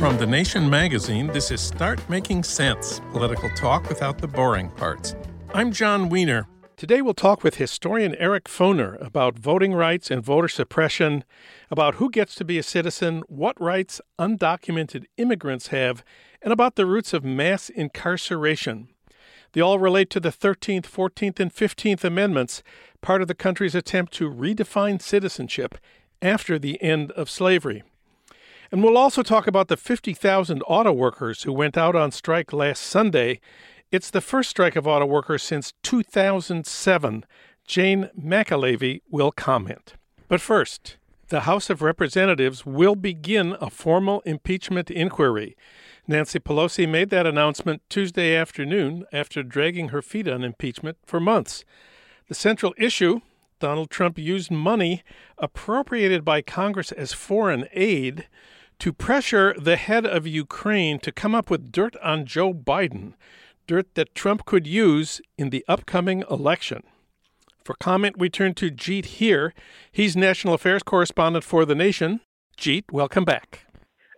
From The Nation magazine, this is Start Making Sense political talk without the boring parts. I'm Jon Wiener. Today we'll talk with historian Eric Foner about voting rights and voter suppression, about who gets to be a citizen, what rights undocumented immigrants have, and about the roots of mass incarceration. They all relate to the 13th, 14th, and 15th Amendments, part of the country's attempt to redefine citizenship after the end of slavery. And we'll also talk about the 50,000 auto workers who went out on strike last Sunday. It's the first strike of auto workers since 2007. Jane McAlevey will comment. But first, the House of Representatives will begin a formal impeachment inquiry. Nancy Pelosi made that announcement Tuesday afternoon after dragging her feet on impeachment for months. The central issue Donald Trump used money appropriated by Congress as foreign aid to pressure the head of Ukraine to come up with dirt on Joe Biden, dirt that Trump could use in the upcoming election. For comment, we turn to Jeet Heer. He's national affairs correspondent for The Nation. Jeet, welcome back.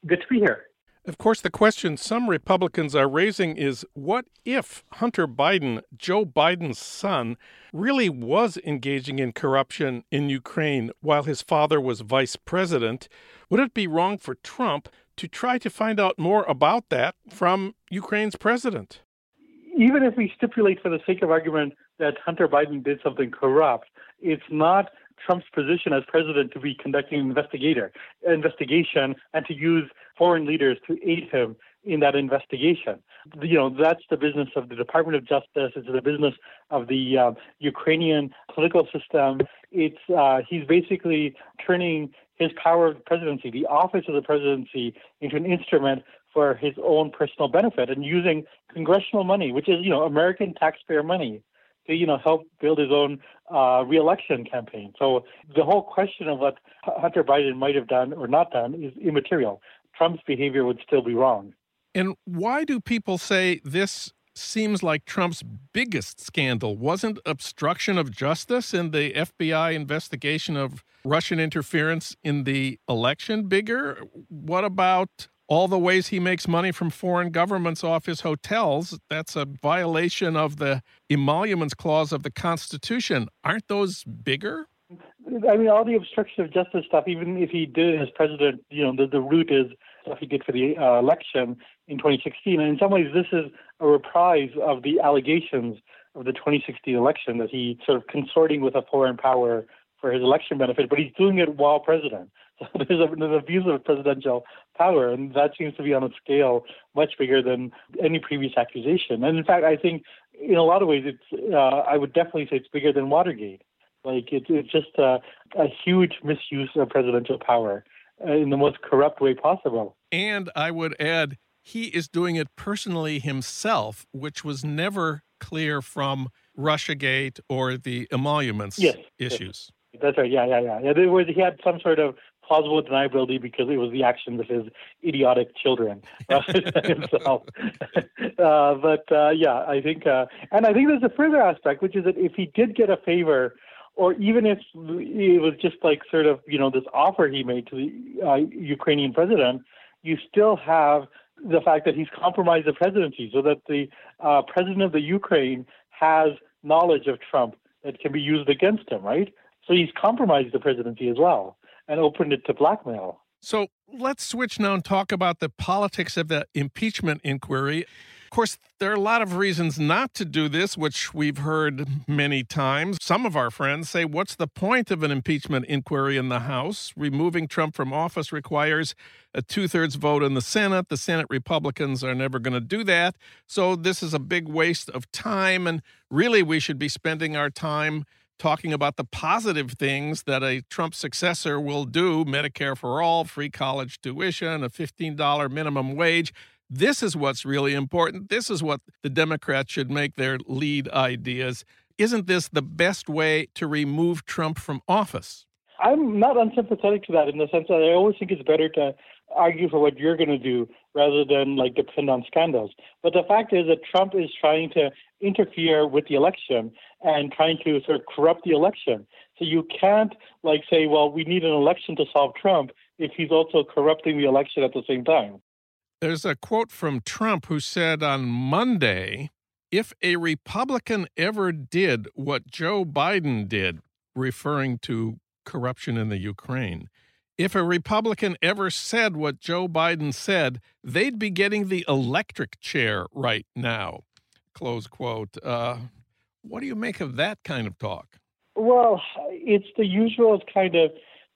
Good to be here. Of course, the question some Republicans are raising is what if Hunter Biden, Joe Biden's son, really was engaging in corruption in Ukraine while his father was vice president? Would it be wrong for Trump to try to find out more about that from Ukraine's president? Even if we stipulate for the sake of argument that Hunter Biden did something corrupt, it's not Trump's position as president to be conducting an investigator, investigation and to use foreign leaders to aid him in that investigation. You know, that's the business of the Department of Justice. It's the business of the uh, Ukrainian political system. It's uh, he's basically turning his power of the presidency, the office of the presidency, into an instrument for his own personal benefit and using congressional money, which is you know American taxpayer money, you know help build his own uh, reelection campaign. So the whole question of what Hunter Biden might have done or not done is immaterial. Trump's behavior would still be wrong. And why do people say this seems like Trump's biggest scandal? Wasn't obstruction of justice in the FBI investigation of Russian interference in the election bigger? What about all the ways he makes money from foreign governments off his hotels? That's a violation of the emoluments clause of the Constitution. Aren't those bigger? I mean, all the obstruction of justice stuff, even if he did as president, you know, the, the root is stuff he did for the uh, election in 2016. And in some ways, this is a reprise of the allegations of the 2016 election that he sort of consorting with a foreign power for his election benefit, but he's doing it while president. So there's, a, there's an abuse of presidential power, and that seems to be on a scale much bigger than any previous accusation. And in fact, I think in a lot of ways, it's uh, I would definitely say it's bigger than Watergate. Like it's it's just a, a huge misuse of presidential power in the most corrupt way possible. And I would add, he is doing it personally himself, which was never clear from Russiagate or the emoluments yes, issues. Yes. That's right. Yeah, yeah, yeah. yeah there was, he had some sort of plausible deniability because it was the actions of his idiotic children himself. uh, but uh, yeah, I think, uh, and I think there's a further aspect, which is that if he did get a favor or even if it was just like sort of you know this offer he made to the uh, Ukrainian president, you still have the fact that he's compromised the presidency, so that the uh, president of the Ukraine has knowledge of Trump that can be used against him, right? So he's compromised the presidency as well and opened it to blackmail. So let's switch now and talk about the politics of the impeachment inquiry. Of course, there are a lot of reasons not to do this, which we've heard many times. Some of our friends say, What's the point of an impeachment inquiry in the House? Removing Trump from office requires a two thirds vote in the Senate. The Senate Republicans are never going to do that. So this is a big waste of time. And really, we should be spending our time talking about the positive things that a Trump successor will do Medicare for all, free college tuition, a $15 minimum wage. This is what's really important. This is what the Democrats should make their lead ideas. Isn't this the best way to remove Trump from office? I'm not unsympathetic to that in the sense that I always think it's better to argue for what you're going to do rather than like depend on scandals. But the fact is that Trump is trying to interfere with the election and trying to sort of corrupt the election. So you can't like say, well, we need an election to solve Trump if he's also corrupting the election at the same time. There's a quote from Trump who said on Monday if a Republican ever did what Joe Biden did, referring to corruption in the Ukraine, if a Republican ever said what Joe Biden said, they'd be getting the electric chair right now. Close quote. Uh, what do you make of that kind of talk? Well, it's the usual kind of,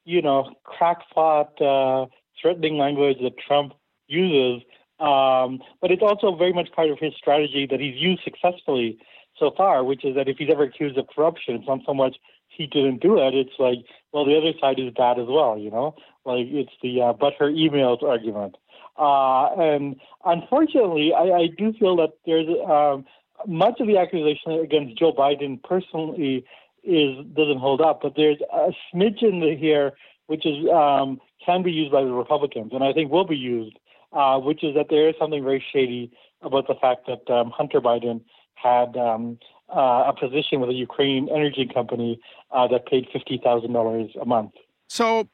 you know, crackpot, uh, threatening language that Trump uses. Um, but it's also very much part of his strategy that he's used successfully so far, which is that if he's ever accused of corruption, it's not so much he didn't do it. It's like, well, the other side is bad as well, you know? Like it's the uh, but her emails argument. Uh, and unfortunately, I, I do feel that there's um, much of the accusation against Joe Biden personally is doesn't hold up, but there's a smidgen here which is um, can be used by the Republicans, and I think will be used uh, which is that there is something very shady about the fact that um, Hunter Biden had um, uh, a position with a Ukrainian energy company uh, that paid $50,000 a month. So,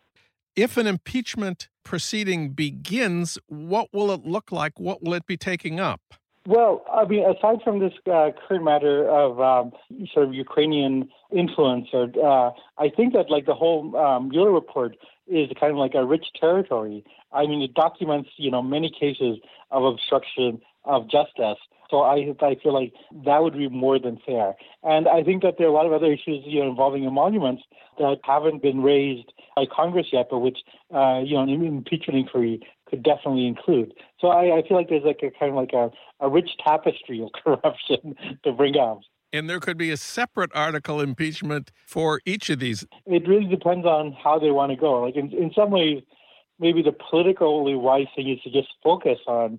if an impeachment proceeding begins, what will it look like? What will it be taking up? Well, I mean, aside from this uh, current matter of um, sort of Ukrainian influence, or uh, I think that like the whole um, Mueller report is kind of like a rich territory. I mean, it documents you know many cases of obstruction of justice. So I I feel like that would be more than fair. And I think that there are a lot of other issues you know involving emoluments that haven't been raised by Congress yet, but which uh, you know an impeachment inquiry could definitely include. So I, I feel like there's like a kind of like a, a rich tapestry of corruption to bring up. And there could be a separate article impeachment for each of these. It really depends on how they want to go. Like in, in some ways, maybe the politically wise thing is to just focus on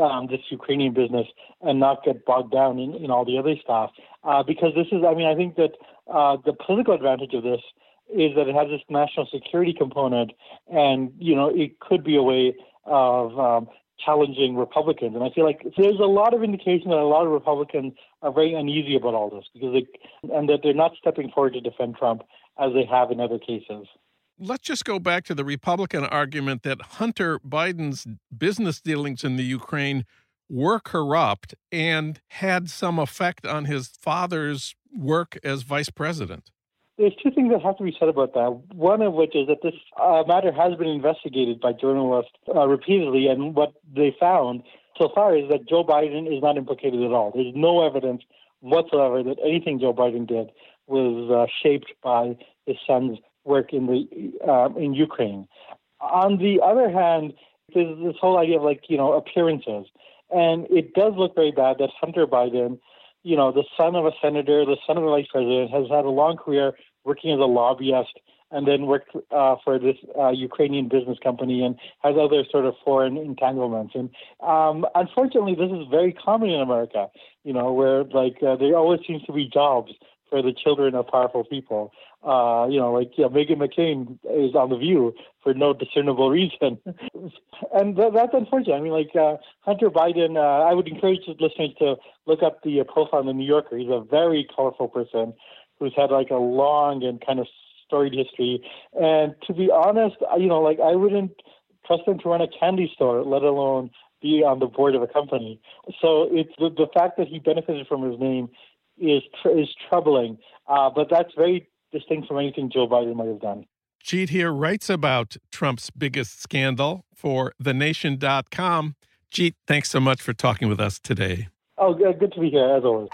um, this Ukrainian business and not get bogged down in, in all the other stuff. Uh, because this is, I mean, I think that uh, the political advantage of this is that it has this national security component, and you know it could be a way of um, challenging Republicans. And I feel like there's a lot of indication that a lot of Republicans are very uneasy about all this because they, and that they're not stepping forward to defend Trump as they have in other cases. Let's just go back to the Republican argument that Hunter Biden's business dealings in the Ukraine were corrupt and had some effect on his father's work as vice president. There's two things that have to be said about that. One of which is that this uh, matter has been investigated by journalists uh, repeatedly, and what they found so far is that Joe Biden is not implicated at all. There's no evidence whatsoever that anything Joe Biden did was uh, shaped by his son's work in the uh, in Ukraine. On the other hand, there's this whole idea of like you know appearances, and it does look very bad that Hunter Biden, you know, the son of a senator, the son of a vice president, has had a long career working as a lobbyist and then worked uh, for this uh, Ukrainian business company and has other sort of foreign entanglements. And um, unfortunately, this is very common in America, you know, where like uh, there always seems to be jobs for the children of powerful people. Uh, you know, like yeah, Meghan McCain is on the View for no discernible reason, and th- that's unfortunate. I mean, like uh, Hunter Biden, uh, I would encourage the listeners to look up the uh, profile in the New Yorker. He's a very colorful person who's had like a long and kind of storied history. And to be honest, you know, like I wouldn't trust him to run a candy store, let alone be on the board of a company. So it's the, the fact that he benefited from his name is tr- is troubling. Uh, but that's very distinct from anything Joe Biden might have done. Jeet Heer writes about Trump's biggest scandal for TheNation.com. Jeet, thanks so much for talking with us today. Oh, good to be here, as always.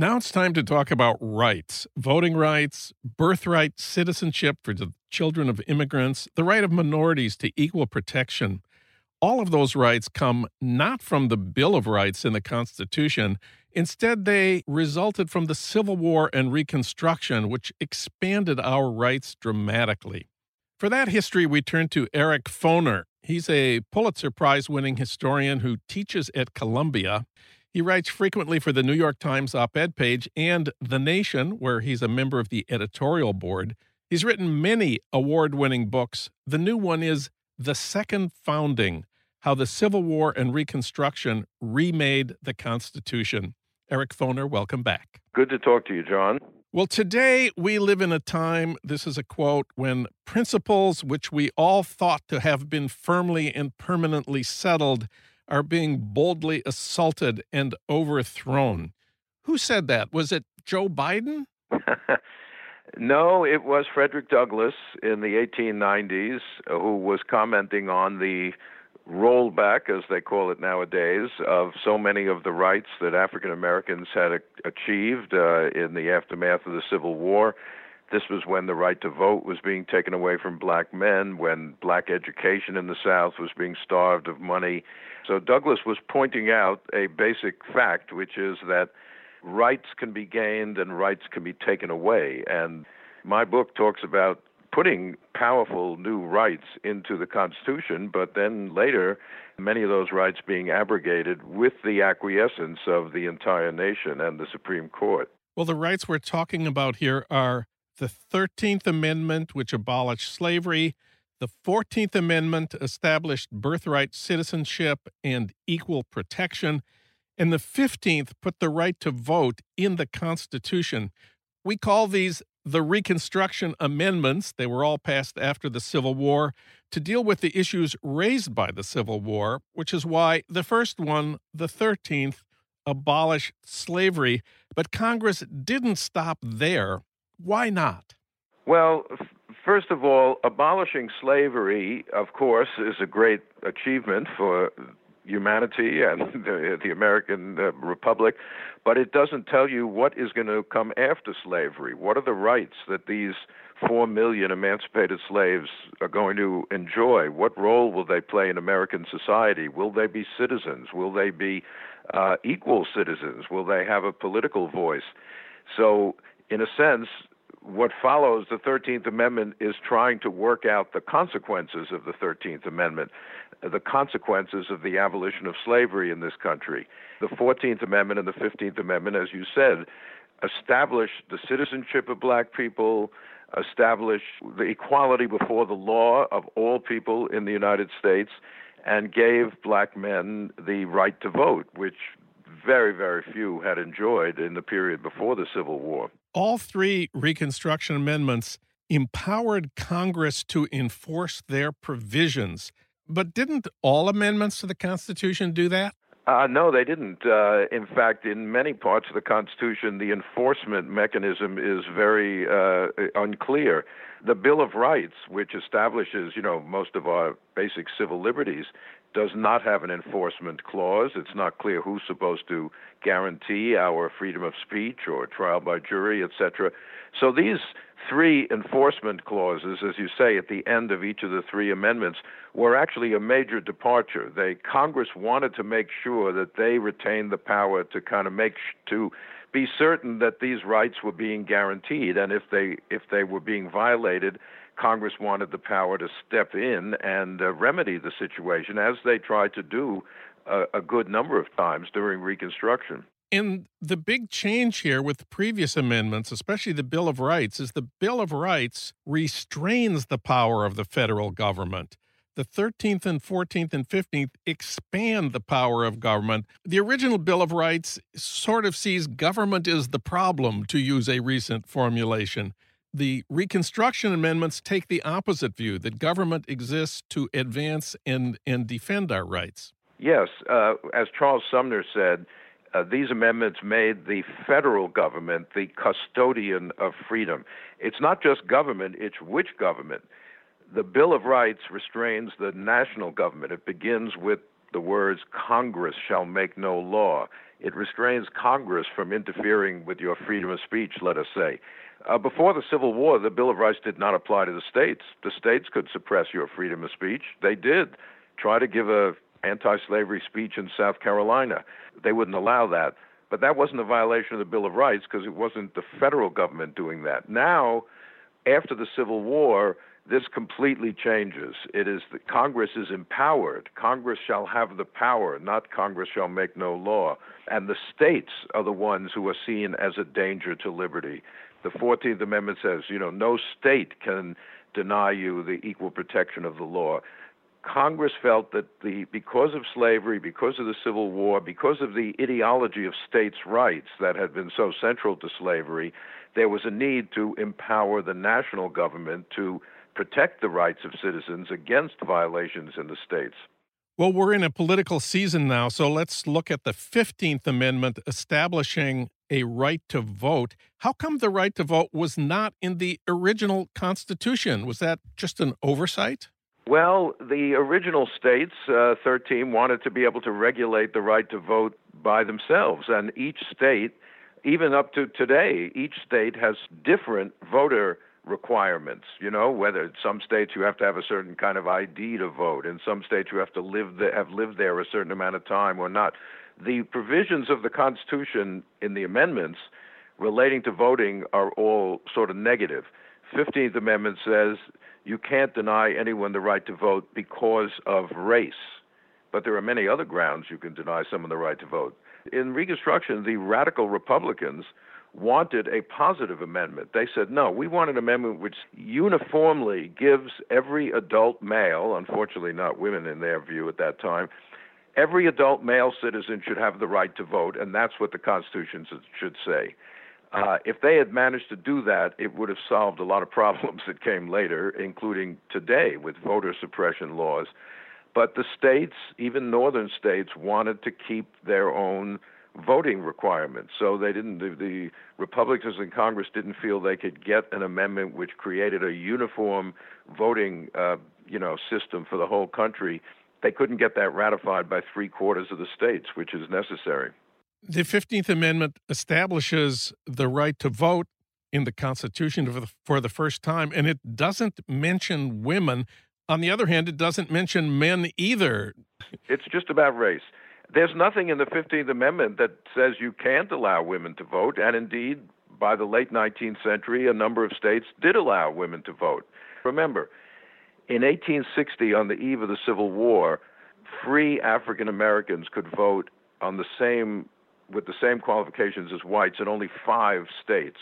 Now it's time to talk about rights voting rights, birthright citizenship for the children of immigrants, the right of minorities to equal protection. All of those rights come not from the Bill of Rights in the Constitution. Instead, they resulted from the Civil War and Reconstruction, which expanded our rights dramatically. For that history, we turn to Eric Foner. He's a Pulitzer Prize winning historian who teaches at Columbia. He writes frequently for the New York Times op ed page and The Nation, where he's a member of the editorial board. He's written many award winning books. The new one is The Second Founding How the Civil War and Reconstruction Remade the Constitution. Eric Foner, welcome back. Good to talk to you, Jon. Well, today we live in a time, this is a quote, when principles which we all thought to have been firmly and permanently settled are being boldly assaulted and overthrown. Who said that? Was it Joe Biden? no, it was Frederick Douglass in the 1890s who was commenting on the rollback, as they call it nowadays, of so many of the rights that African Americans had achieved uh, in the aftermath of the Civil War. This was when the right to vote was being taken away from black men, when black education in the South was being starved of money. So Douglass was pointing out a basic fact, which is that rights can be gained and rights can be taken away. And my book talks about putting powerful new rights into the Constitution, but then later, many of those rights being abrogated with the acquiescence of the entire nation and the Supreme Court. Well, the rights we're talking about here are the 13th Amendment, which abolished slavery, the 14th Amendment established birthright citizenship and equal protection, and the 15th put the right to vote in the Constitution. We call these the Reconstruction Amendments. They were all passed after the Civil War to deal with the issues raised by the Civil War, which is why the first one, the 13th, abolished slavery. But Congress didn't stop there. Why not? Well, first of all, abolishing slavery, of course, is a great achievement for humanity and the, the American uh, Republic, but it doesn't tell you what is going to come after slavery. What are the rights that these four million emancipated slaves are going to enjoy? What role will they play in American society? Will they be citizens? Will they be uh, equal citizens? Will they have a political voice? So, in a sense, what follows the 13th Amendment is trying to work out the consequences of the 13th Amendment, the consequences of the abolition of slavery in this country. The 14th Amendment and the 15th Amendment, as you said, establish the citizenship of black people, establish the equality before the law of all people in the United States, and gave black men the right to vote, which very, very few had enjoyed in the period before the Civil War. All three Reconstruction amendments empowered Congress to enforce their provisions. But didn't all amendments to the Constitution do that? Uh, no, they didn't. Uh, in fact, in many parts of the Constitution, the enforcement mechanism is very uh, unclear. The Bill of Rights, which establishes, you know, most of our basic civil liberties, does not have an enforcement clause. It's not clear who's supposed to guarantee our freedom of speech or trial by jury, etc. So these three enforcement clauses, as you say, at the end of each of the three amendments, were actually a major departure. They Congress wanted to make sure that they retained the power to kind of make to be certain that these rights were being guaranteed, and if they if they were being violated, Congress wanted the power to step in and uh, remedy the situation, as they tried to do a, a good number of times during Reconstruction. And the big change here with previous amendments, especially the Bill of Rights, is the Bill of Rights restrains the power of the federal government. The 13th and 14th and 15th expand the power of government. The original Bill of Rights sort of sees government as the problem, to use a recent formulation. The Reconstruction amendments take the opposite view that government exists to advance and, and defend our rights. Yes. Uh, as Charles Sumner said, Uh, these amendments made the federal government the custodian of freedom. It's not just government, it's which government. The Bill of Rights restrains the national government. It begins with the words, Congress shall make no law. It restrains Congress from interfering with your freedom of speech, let us say. Uh, before the Civil War, the Bill of Rights did not apply to the states. The states could suppress your freedom of speech. They did. Try to give a anti-slavery speech in South Carolina. They wouldn't allow that. But that wasn't a violation of the Bill of Rights because it wasn't the federal government doing that. Now, after the Civil War, this completely changes. It is that Congress is empowered. Congress shall have the power, not Congress shall make no law. And the states are the ones who are seen as a danger to liberty. The 14th Amendment says, you know, no state can deny you the equal protection of the law. Congress felt that the because of slavery, because of the Civil War, because of the ideology of states' rights that had been so central to slavery, there was a need to empower the national government to protect the rights of citizens against violations in the states. Well, we're in a political season now, so let's look at the 15th Amendment establishing a right to vote. How come the right to vote was not in the original Constitution? Was that just an oversight? Well, the original states, uh, 13, wanted to be able to regulate the right to vote by themselves. And each state, even up to today, each state has different voter requirements. You know, whether some states you have to have a certain kind of ID to vote, in some states you have to live there, have lived there a certain amount of time or not. The provisions of the Constitution in the amendments relating to voting are all sort of negative. 15th Amendment says you can't deny anyone the right to vote because of race, but there are many other grounds you can deny someone the right to vote. In Reconstruction, the radical Republicans wanted a positive amendment. They said, no, we want an amendment which uniformly gives every adult male, unfortunately not women in their view at that time, every adult male citizen should have the right to vote, and that's what the Constitution should say. Uh, if they had managed to do that, it would have solved a lot of problems that came later, including today with voter suppression laws. But the states, even northern states, wanted to keep their own voting requirements. So they didn't. The, the, Republicans in Congress didn't feel they could get an amendment which created a uniform voting, uh, you know, system for the whole country. They couldn't get that ratified by three quarters of the states, which is necessary. The 15th Amendment establishes the right to vote in the Constitution for the, for the first time, and it doesn't mention women. On the other hand, it doesn't mention men either. It's just about race. There's nothing in the 15th Amendment that says you can't allow women to vote, and indeed, by the late 19th century, a number of states did allow women to vote. Remember, in 1860, on the eve of the Civil War, free African Americans could vote on the same with the same qualifications as whites in only five states,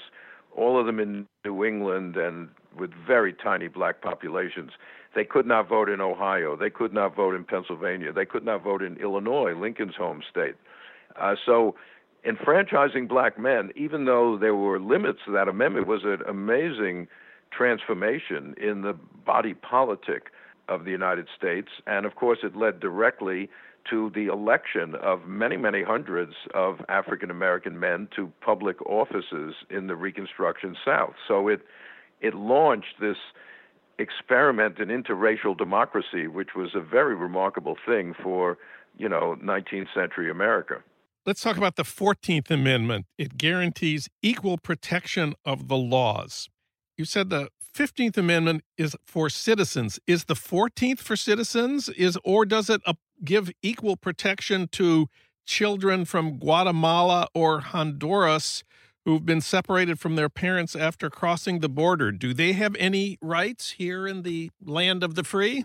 all of them in New England and with very tiny black populations. They could not vote in Ohio. They could not vote in Pennsylvania. They could not vote in Illinois, Lincoln's home state. Uh, so, enfranchising black men, even though there were limits to that amendment, was an amazing transformation in the body politic of the United States. And of course, it led directly to the election of many, many hundreds of African American men to public offices in the Reconstruction South. So it it launched this experiment in interracial democracy, which was a very remarkable thing for you know 19th century America. Let's talk about the 14th Amendment. It guarantees equal protection of the laws. You said the 15th Amendment is for citizens. Is the 14th for citizens? Is or does it uh, give equal protection to children from Guatemala or Honduras who've been separated from their parents after crossing the border? Do they have any rights here in the land of the free?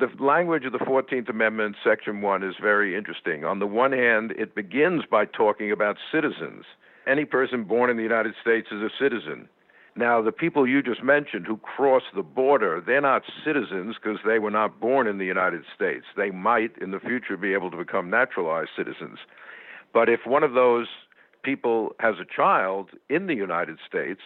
The language of the 14th Amendment, Section 1, is very interesting. On the one hand, it begins by talking about citizens. Any person born in the United States is a citizen. Now, the people you just mentioned who cross the border, they're not citizens because they were not born in the United States. They might in the future be able to become naturalized citizens. But if one of those people has a child in the United States,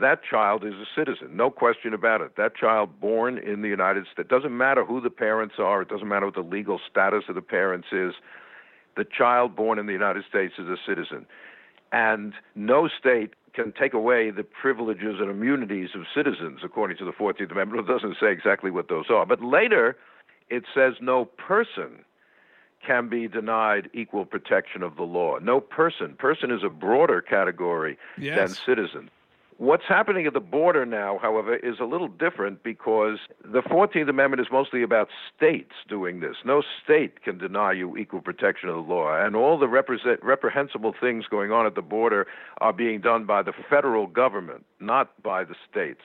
that child is a citizen, no question about it. That child born in the United States, doesn't matter who the parents are, it doesn't matter what the legal status of the parents is, the child born in the United States is a citizen. And no state can take away the privileges and immunities of citizens, according to the 14th Amendment. It doesn't say exactly what those are. But later, it says no person can be denied equal protection of the law. No person. Person is a broader category yes. than citizen. What's happening at the border now, however, is a little different because the 14th Amendment is mostly about states doing this. No state can deny you equal protection of the law, and all the reprehensible things going on at the border are being done by the federal government, not by the states.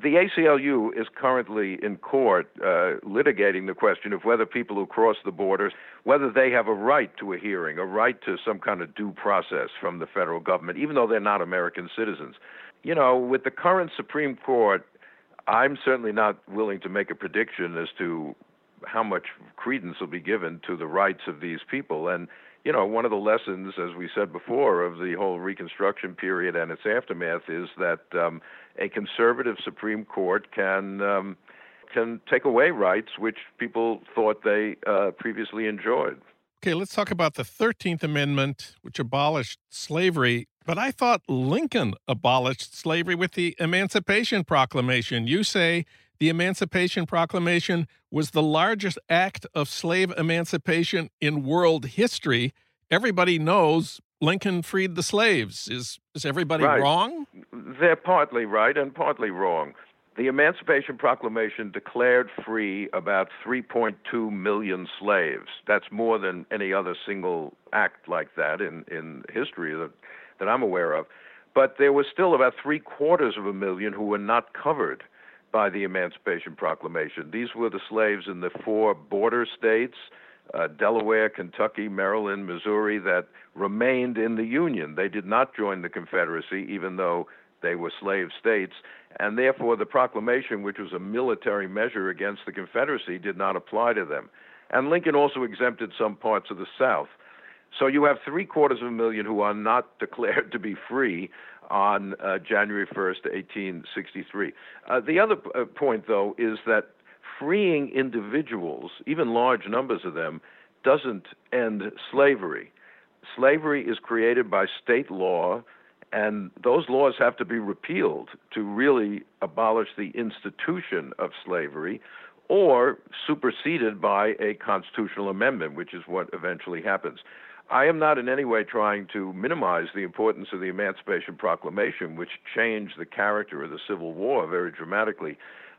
The ACLU is currently in court uh, litigating the question of whether people who cross the borders, whether they have a right to a hearing, a right to some kind of due process from the federal government, even though they're not American citizens you know, with the current Supreme Court, I'm certainly not willing to make a prediction as to how much credence will be given to the rights of these people. And, you know, one of the lessons, as we said before, of the whole Reconstruction period and its aftermath is that um, a conservative Supreme Court can. Um, can take away rights which people thought they uh, previously enjoyed. Okay, let's talk about the 13th Amendment, which abolished slavery. But I thought Lincoln abolished slavery with the Emancipation Proclamation. You say the Emancipation Proclamation was the largest act of slave emancipation in world history. Everybody knows Lincoln freed the slaves. Is is everybody right. wrong? They're partly right and partly wrong. The Emancipation Proclamation declared free about 3.2 million slaves. That's more than any other single act like that in, in history that, that I'm aware of. But there was still about three quarters of a million who were not covered by the Emancipation Proclamation. These were the slaves in the four border states uh, Delaware, Kentucky, Maryland, Missouri that remained in the Union. They did not join the Confederacy, even though they were slave states, and therefore the proclamation, which was a military measure against the Confederacy, did not apply to them. And Lincoln also exempted some parts of the South. So you have three quarters of a million who are not declared to be free on uh, January 1st, 1863. Uh, the other uh, point, though, is that freeing individuals, even large numbers of them, doesn't end slavery. Slavery is created by state law and those laws have to be repealed to really abolish the institution of slavery or superseded by a constitutional amendment, which is what eventually happens. I am not in any way trying to minimize the importance of the Emancipation Proclamation, which changed the character of the Civil War very dramatically,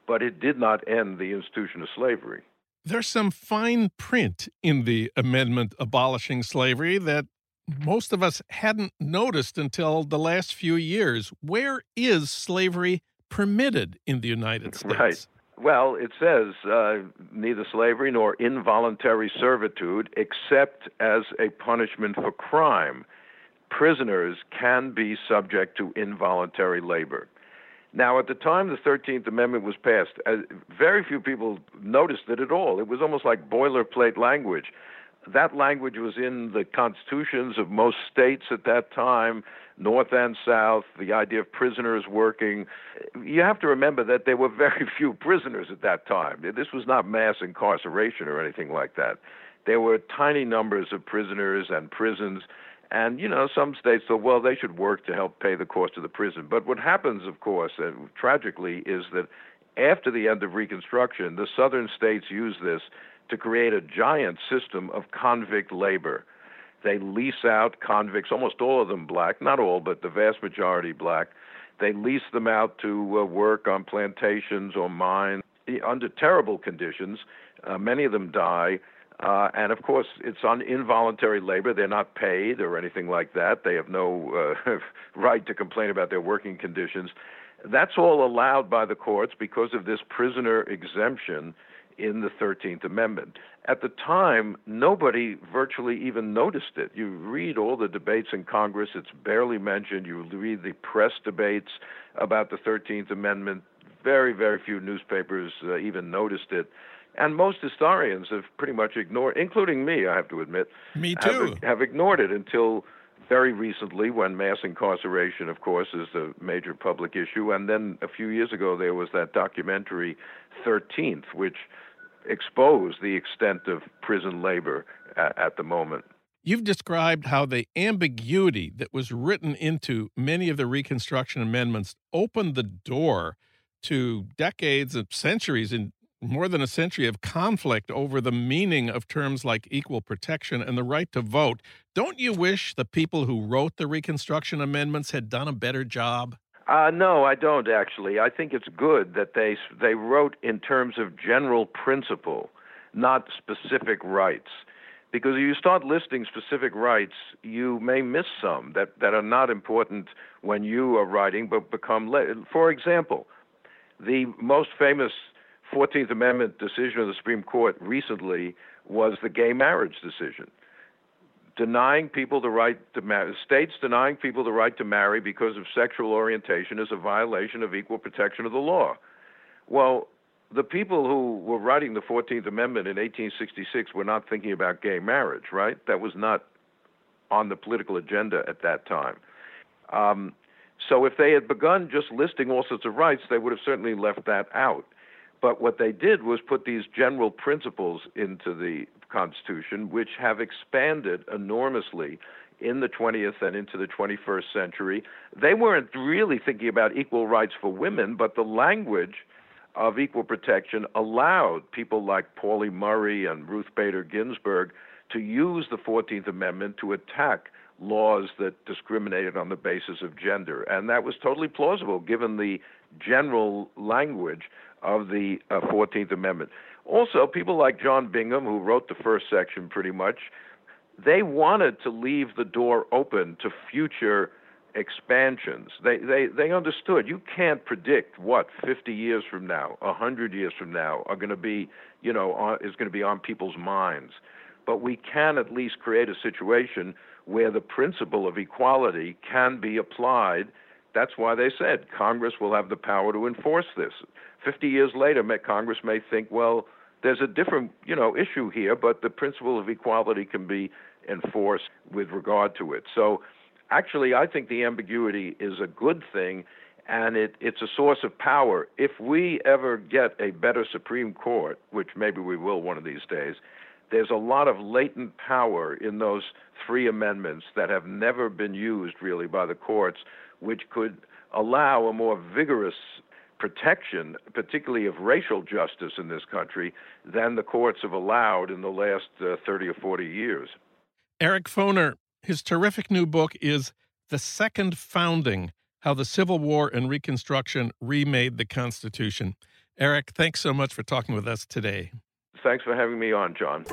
but it did not end the institution of slavery. There's some fine print in the amendment abolishing slavery that most of us hadn't noticed until the last few years. Where is slavery permitted in the United States? Right. Well, it says uh, neither slavery nor involuntary servitude, except as a punishment for crime. Prisoners can be subject to involuntary labor. Now, at the time the 13th Amendment was passed, uh, very few people noticed it at all. It was almost like boilerplate language that language was in the constitutions of most states at that time, North and South, the idea of prisoners working. You have to remember that there were very few prisoners at that time. This was not mass incarceration or anything like that. There were tiny numbers of prisoners and prisons. And, you know, some states thought, well, they should work to help pay the cost of the prison. But what happens, of course, and tragically, is that after the end of Reconstruction, the southern states use this to create a giant system of convict labor. They lease out convicts, almost all of them black, not all, but the vast majority black. They lease them out to uh, work on plantations or mines under terrible conditions. Uh, many of them die. Uh, and of course, it's on involuntary labor. They're not paid or anything like that. They have no uh, right to complain about their working conditions. That's all allowed by the courts because of this prisoner exemption in the 13th Amendment. At the time, nobody virtually even noticed it. You read all the debates in Congress, it's barely mentioned. You read the press debates about the 13th Amendment, very, very few newspapers uh, even noticed it. And most historians have pretty much ignored, including me, I have to admit. Me too. Have, have ignored it until very recently when mass incarceration, of course, is the major public issue. And then a few years ago, there was that documentary 13th, which expose the extent of prison labor at, at the moment. You've described how the ambiguity that was written into many of the Reconstruction amendments opened the door to decades and centuries and more than a century of conflict over the meaning of terms like equal protection and the right to vote. Don't you wish the people who wrote the Reconstruction amendments had done a better job? Uh, no, I don't actually. I think it's good that they they wrote in terms of general principle, not specific rights. Because if you start listing specific rights, you may miss some that, that are not important when you are writing, but become. For example, the most famous 14th Amendment decision of the Supreme Court recently was the gay marriage decision. Denying people the right to marry, states denying people the right to marry because of sexual orientation is a violation of equal protection of the law. Well, the people who were writing the 14th Amendment in 1866 were not thinking about gay marriage, right? That was not on the political agenda at that time. Um, so if they had begun just listing all sorts of rights, they would have certainly left that out. But what they did was put these general principles into the Constitution, which have expanded enormously in the 20th and into the 21st century. They weren't really thinking about equal rights for women, but the language of equal protection allowed people like Pauli Murray and Ruth Bader Ginsburg to use the 14th Amendment to attack laws that discriminated on the basis of gender. And that was totally plausible given the general language of the uh, 14th Amendment. Also, people like John Bingham, who wrote the first section pretty much, they wanted to leave the door open to future expansions. They, they, they understood you can't predict what 50 years from now, 100 years from now are going to be, you know, on, is going to be on people's minds. But we can at least create a situation where the principle of equality can be applied. That's why they said Congress will have the power to enforce this. 50 years later, Congress may think, well, there's a different, you know, issue here, but the principle of equality can be enforced with regard to it. So, actually, I think the ambiguity is a good thing, and it, it's a source of power. If we ever get a better Supreme Court, which maybe we will one of these days, there's a lot of latent power in those three amendments that have never been used really by the courts, which could allow a more vigorous protection, particularly of racial justice in this country, than the courts have allowed in the last uh, 30 or 40 years. Eric Foner, his terrific new book is The Second Founding How the Civil War and Reconstruction Remade the Constitution. Eric, thanks so much for talking with us today. Thanks for having me on, Jon.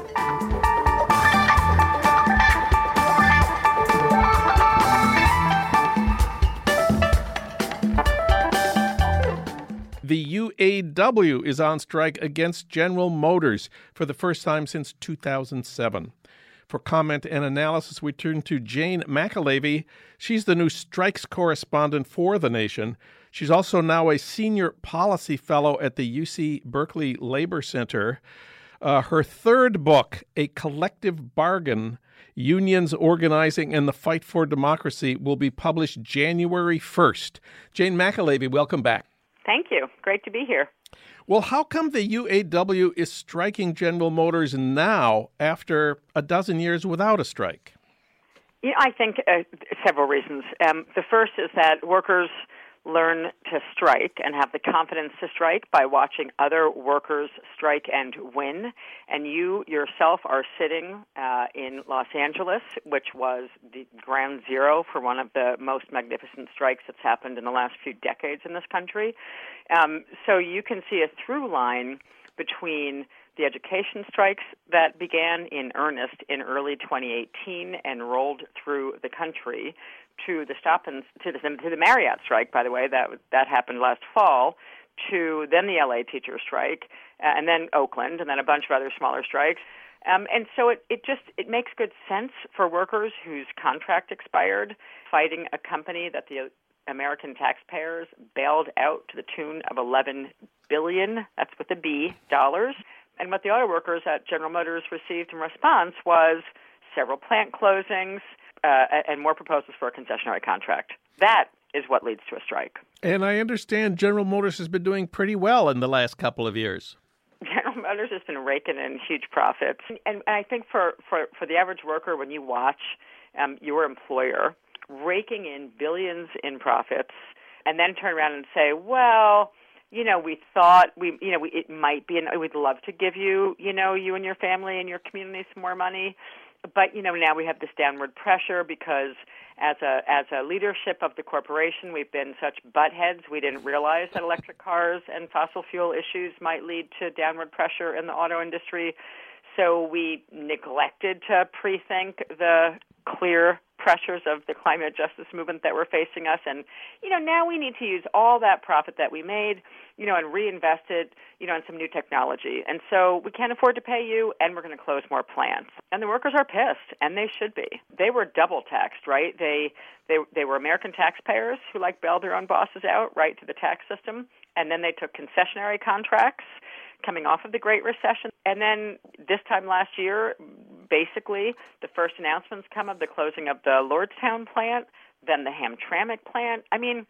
The UAW is on strike against General Motors for the first time since 2007. For comment and analysis, we turn to Jane McAlevey. She's the new strikes correspondent for The Nation. She's also now a senior policy fellow at the UC Berkeley Labor Center. Uh, her third book, A Collective Bargain Unions Organizing and the Fight for Democracy, will be published January 1st. Jane McAlevey, welcome back. Thank you. Great to be here. Well, how come the UAW is striking General Motors now after a dozen years without a strike? Yeah, I think uh, several reasons. Um, the first is that workers learn to strike and have the confidence to strike by watching other workers strike and win. And you yourself are sitting uh, in Los Angeles, which was the ground zero for one of the most magnificent strikes that's happened in the last few decades in this country. Um, so you can see a through line between the education strikes that began in earnest in early 2018 and rolled through the country to the stop and to the to the Marriott strike, by the way, that that happened last fall, to then the LA teacher strike, and then Oakland, and then a bunch of other smaller strikes. Um, and so it, it just it makes good sense for workers whose contract expired, fighting a company that the American taxpayers bailed out to the tune of 11 billion. That's with a B dollars. And what the auto workers at General Motors received in response was several plant closings, uh, and more proposals for a concessionary contract. That is what leads to a strike. And I understand General Motors has been doing pretty well in the last couple of years. General Motors has been raking in huge profits, and, and I think for for for the average worker, when you watch um, your employer raking in billions in profits, and then turn around and say, well you know, we thought we, you know, we, it might be, and we'd love to give you, you know, you and your family and your community some more money, but you know, now we have this downward pressure because as a as a leadership of the corporation, we've been such butt heads. We didn't realize that electric cars and fossil fuel issues might lead to downward pressure in the auto industry. So we neglected to pre-think the clear pressures of the climate justice movement that we're facing us. And you know now we need to use all that profit that we made you know and reinvest it you know in some new technology. And so we can't afford to pay you and we're going to close more plants. And the workers are pissed and they should be. They were double taxed right? They they they were american taxpayers who like bailed their own bosses out right to the tax system. And then they took concessionary contracts coming off of the Great Recession. And then this time last year, basically, the first announcements come of the closing of the Lordstown plant, then the Hamtramck plant. I mean,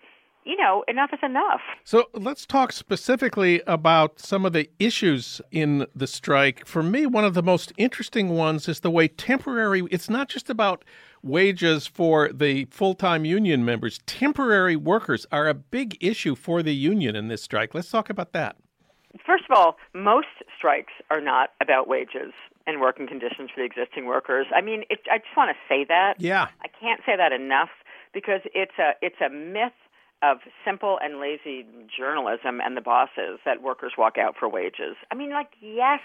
you know, enough is enough. So let's talk specifically about some of the issues in the strike. For me, one of the most interesting ones is the way temporary, it's not just about wages for the full time union members. Temporary workers are a big issue for the union in this strike. Let's talk about that. First of all, most strikes are not about wages and working conditions for the existing workers. I mean, it, I just want to say that. Yeah. I can't say that enough because it's a it's a myth of simple and lazy journalism and the bosses that workers walk out for wages. I mean, like yes,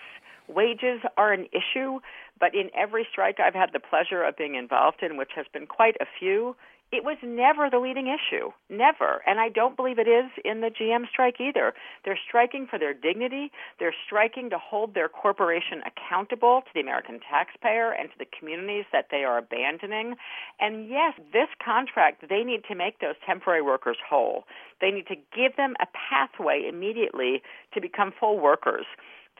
wages are an issue, but in every strike I've had the pleasure of being involved in, which has been quite a few, it was never the leading issue. Never. And I don't believe it is in the GM strike either. They're striking for their dignity. They're striking to hold their corporation accountable to the American taxpayer and to the communities that they are abandoning. And yes, this contract, they need to make those temporary workers whole. They need to give them a pathway immediately to become full workers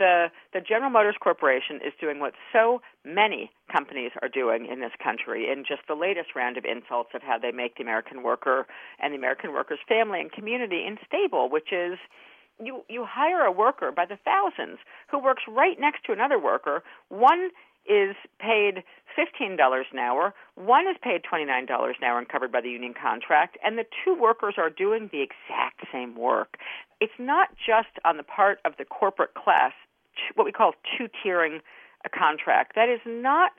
the the General Motors Corporation is doing what so many companies are doing in this country in just the latest round of insults of how they make the American worker and the American worker's family and community unstable, which is you you hire a worker by the thousands who works right next to another worker. One is paid $15 an hour, one is paid $29 an hour and covered by the union contract, and the two workers are doing the exact same work. It's not just on the part of the corporate class, what we call two tiering a contract. That is not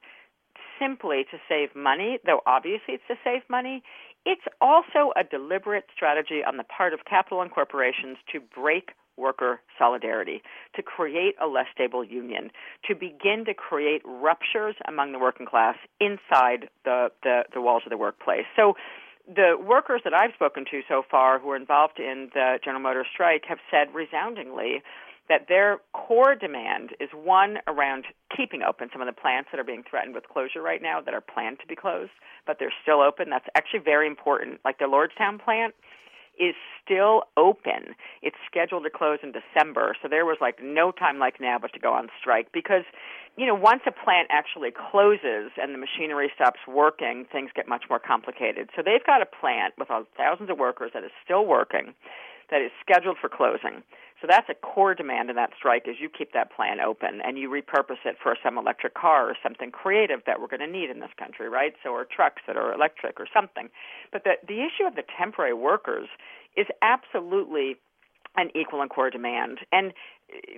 simply to save money, though obviously it's to save money. It's also a deliberate strategy on the part of capital and corporations to break worker solidarity, to create a less stable union, to begin to create ruptures among the working class inside the, the, the walls of the workplace. So the workers that I've spoken to so far who are involved in the General Motors strike have said resoundingly that their core demand is one around keeping open some of the plants that are being threatened with closure right now that are planned to be closed, but they're still open. That's actually very important. Like the Lordstown plant, is still open. It's scheduled to close in December, so there was like no time like now but to go on strike because you know, once a plant actually closes and the machinery stops working, things get much more complicated. So they've got a plant with thousands of workers that is still working that is scheduled for closing. So that's a core demand in that strike is you keep that plant open and you repurpose it for some electric car or something creative that we're going to need in this country, right? So or trucks that are electric or something. But the the issue of the temporary workers is absolutely an equal and core demand. And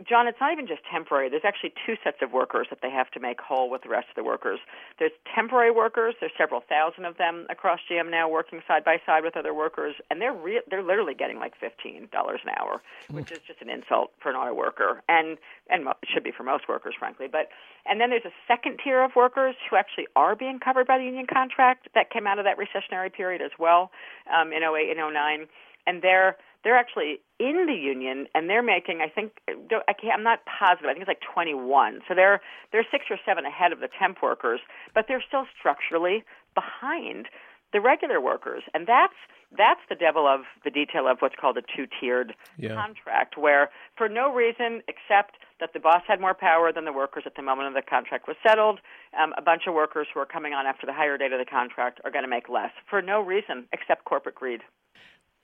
Jon, it's not even just temporary. There's actually two sets of workers that they have to make whole with the rest of the workers. There's temporary workers. There's several thousand of them across GM now working side by side with other workers, and they're re- they're literally getting like fifteen dollars an hour, which is just an insult for an auto worker, and and mo- should be for most workers, frankly. But and then there's a second tier of workers who actually are being covered by the union contract that came out of that recessionary period as well um, in 08 and 09, and they're they're actually in the union and they're making I think I can't, I'm not positive. I think it's like 21 so they're they're six or seven ahead of the temp workers but they're still structurally behind the regular workers. And that's that's the devil of the detail of what's called a two-tiered yeah. contract where for no reason except that the boss had more power than the workers at the moment of the contract was settled um, a bunch of workers who are coming on after the hire date of the contract are going to make less for no reason except corporate greed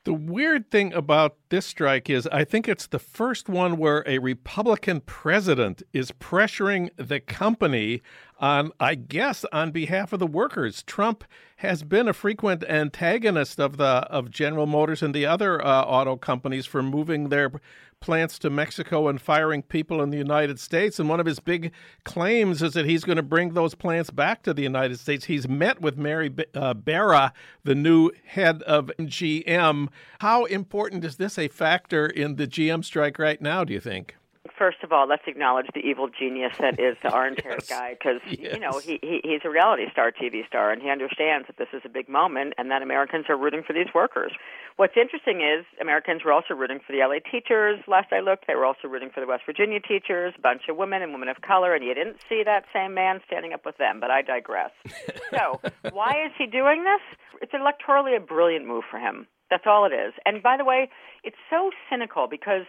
The weird thing about this strike is I think it's the first one where a Republican president is pressuring the company on, I guess, on behalf of the workers. Trump has been a frequent antagonist of the of General Motors and the other uh, auto companies for moving their plants to Mexico and firing people in the United States. And one of his big claims is that he's going to bring those plants back to the United States. He's met with Mary uh, Barra, the new head of GM. How important is this a factor in the GM strike right now, do you think? First of all, let's acknowledge the evil genius that is the orange haired yes. guy because, yes. you know, he, he, he's a reality star, TV star, and he understands that this is a big moment and that Americans are rooting for these workers. What's interesting is Americans were also rooting for the LA teachers. Last I looked, they were also rooting for the West Virginia teachers, a bunch of women and women of color, and you didn't see that same man standing up with them, but I digress. so, why is he doing this? It's electorally a brilliant move for him. That's all it is. And by the way, it's so cynical because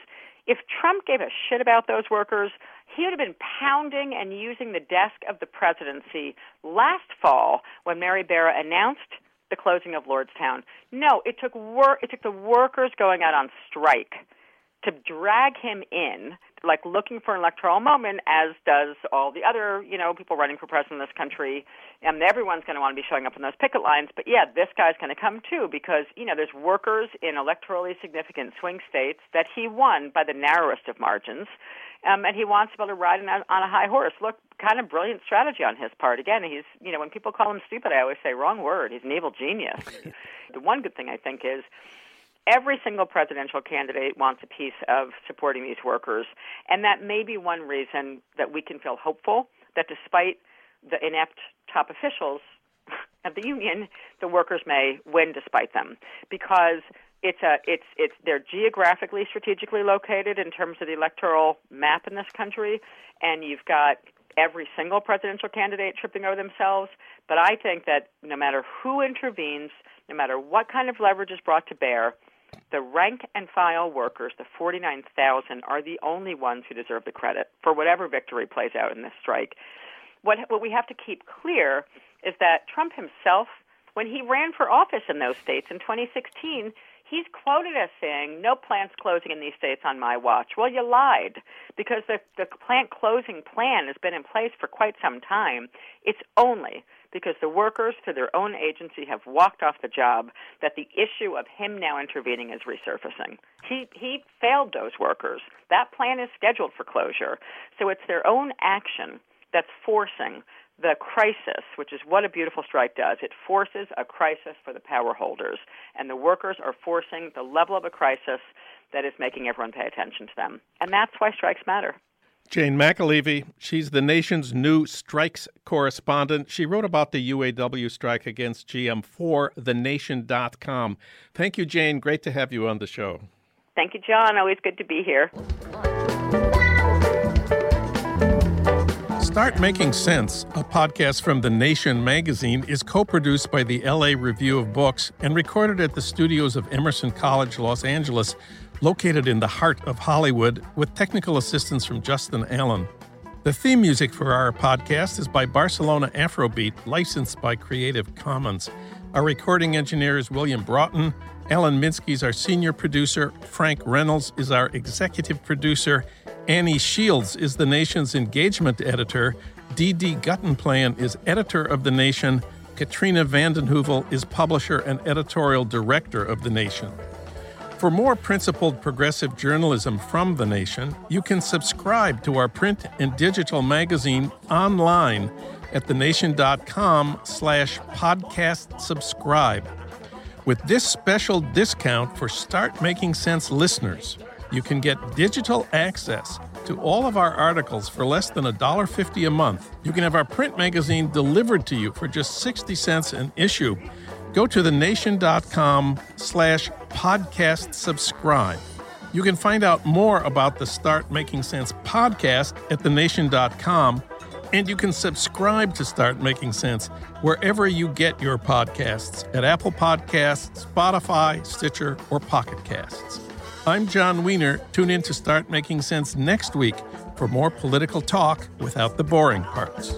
if Trump gave a shit about those workers, he would have been pounding and using the desk of the presidency last fall when Mary Barra announced the closing of Lordstown. No, it took work. It took the workers going out on strike to drag him in, like looking for an electoral moment, as does all the other, you know, people running for president in this country. And everyone's going to want to be showing up in those picket lines. But yeah, this guy's going to come too because, you know, there's workers in electorally significant swing states that he won by the narrowest of margins. Um, and he wants to be able to ride on a high horse. Look, kind of brilliant strategy on his part. Again, he's, you know, when people call him stupid, I always say, wrong word. He's an evil genius. the one good thing I think is every single presidential candidate wants a piece of supporting these workers. And that may be one reason that we can feel hopeful that despite the inept top officials of the union, the workers may win despite them. Because it's a it's it's they're geographically strategically located in terms of the electoral map in this country. And you've got every single presidential candidate tripping over themselves. But i think that no matter who intervenes no matter what kind of leverage is brought to bear the rank and file workers, the 49,000, are the only ones who deserve the credit for whatever victory plays out in this strike. What, what we have to keep clear is that Trump himself, when he ran for office in those states in 2016, he's quoted as saying, no plants closing in these states on my watch. Well, you lied because the, the plant closing plan has been in place for quite some time. It's only because the workers, through their own agency, have walked off the job that the issue of him now intervening is resurfacing. He, he failed those workers. That plan is scheduled for closure. So it's their own action that's forcing the crisis, which is what a beautiful strike does. It forces a crisis for the power holders, and the workers are forcing the level of a crisis that is making everyone pay attention to them. And that's why strikes matter. Jane McAlevey, she's the nation's new strikes correspondent. She wrote about the UAW strike against GM for TheNation.com. Thank you, Jane. Great to have you on the show. Thank you, Jon. Always good to be here. Start Making Sense, a podcast from The Nation magazine, is co produced by the LA Review of Books and recorded at the studios of Emerson College, Los Angeles, located in the heart of Hollywood, with technical assistance from Justin Allen. The theme music for our podcast is by Barcelona Afrobeat, licensed by Creative Commons. Our recording engineer is William Broughton. Alan Minsky is our senior producer. Frank Reynolds is our executive producer. Annie Shields is the nation's engagement editor. Dee Guttenplan is editor of The Nation. Katrina vanden Heuvel is publisher and editorial director of The Nation. For more principled progressive journalism from The Nation, you can subscribe to our print and digital magazine online at thenation.com slash podcast subscribe. With this special discount for Start Making Sense listeners, you can get digital access to all of our articles for less than $1.50 a month. You can have our print magazine delivered to you for just 60 cents an issue. Go to thenation.com slash podcast subscribe. You can find out more about the Start Making Sense podcast at thenation.com, and you can subscribe to Start Making Sense wherever you get your podcasts at Apple Podcasts, Spotify, Stitcher, or Pocket Casts. I'm Jon Wiener. Tune in to Start Making Sense next week for more political talk without the boring parts.